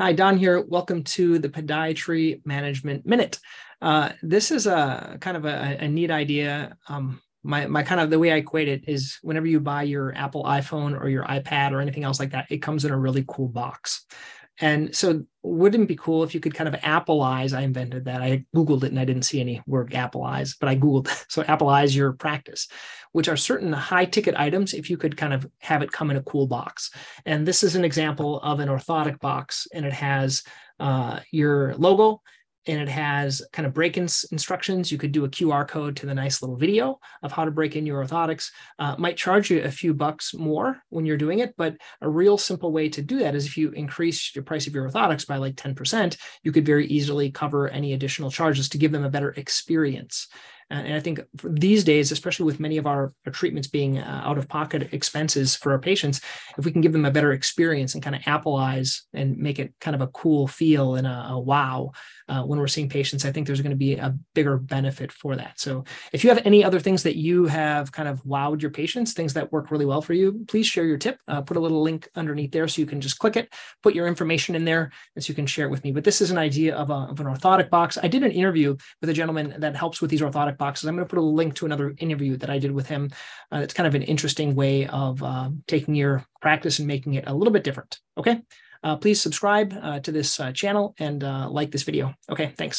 Hi, Don here. Welcome to the Podiatry Management Minute. Uh, this is a kind of a, a neat idea. Um, my, my kind of the way I equate it is whenever you buy your Apple iPhone or your iPad or anything else like that, it comes in a really cool box. And so, wouldn't it be cool if you could kind of Appleize? I invented that. I Googled it and I didn't see any word Appleize, but I Googled. So, Appleize your practice, which are certain high ticket items, if you could kind of have it come in a cool box. And this is an example of an orthotic box, and it has uh, your logo and it has kind of break-in instructions. You could do a QR code to the nice little video of how to break in your orthotics. Uh, might charge you a few bucks more when you're doing it, but a real simple way to do that is if you increase your price of your orthotics by like 10%, you could very easily cover any additional charges to give them a better experience. And I think these days, especially with many of our, our treatments being uh, out of pocket expenses for our patients, if we can give them a better experience and kind of Appleize and make it kind of a cool feel and a, a wow uh, when we're seeing patients, I think there's going to be a bigger benefit for that. So if you have any other things that you have kind of wowed your patients, things that work really well for you, please share your tip. Uh, put a little link underneath there so you can just click it, put your information in there, and so you can share it with me. But this is an idea of, a, of an orthotic box. I did an interview with a gentleman that helps with these orthotic boxes. I'm going to put a link to another interview that I did with him. Uh, it's kind of an interesting way of uh, taking your practice and making it a little bit different. Okay. Uh, please subscribe uh, to this uh, channel and uh, like this video. Okay. Thanks.